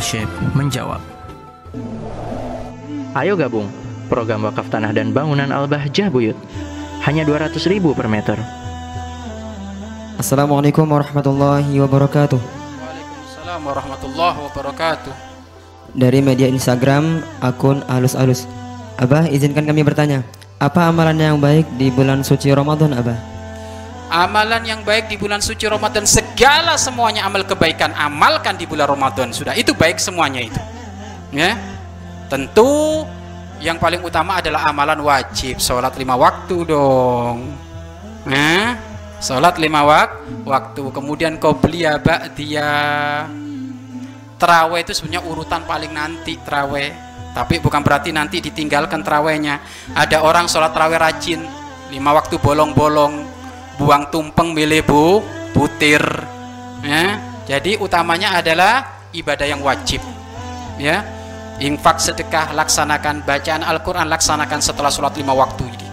Syekh menjawab. Ayo gabung program wakaf tanah dan bangunan Al-Bahjah Buyut. Hanya 200 ribu per meter. Assalamualaikum warahmatullahi wabarakatuh. Waalaikumsalam warahmatullahi wabarakatuh. Dari media Instagram akun alus alus. Abah izinkan kami bertanya, apa amalan yang baik di bulan suci Ramadan, Abah? Amalan yang baik di bulan suci Ramadan segala semuanya amal kebaikan amalkan di bulan Ramadan sudah itu baik semuanya itu. Ya. Tentu yang paling utama adalah amalan wajib sholat lima waktu dong. Nah, sholat lima wak waktu kemudian qobliyah ba'diyah Terawih itu sebenarnya urutan paling nanti terawih. Tapi bukan berarti nanti ditinggalkan terawihnya. Ada orang sholat terawih rajin, lima waktu bolong-bolong, buang tumpeng milih bu, butir. Ya. Jadi utamanya adalah ibadah yang wajib. Ya. Infak sedekah laksanakan bacaan Al-Quran laksanakan setelah sholat lima waktu ini.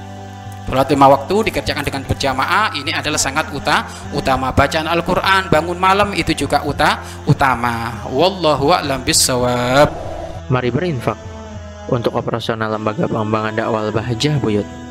Sholat lima waktu dikerjakan dengan berjamaah ini adalah sangat uta, utama. Bacaan Al-Quran, bangun malam itu juga uta, utama. Wallahu a'lam bissawab. Mari berinfak untuk operasional lembaga pengembangan dakwah Al-Bahjah Buyut.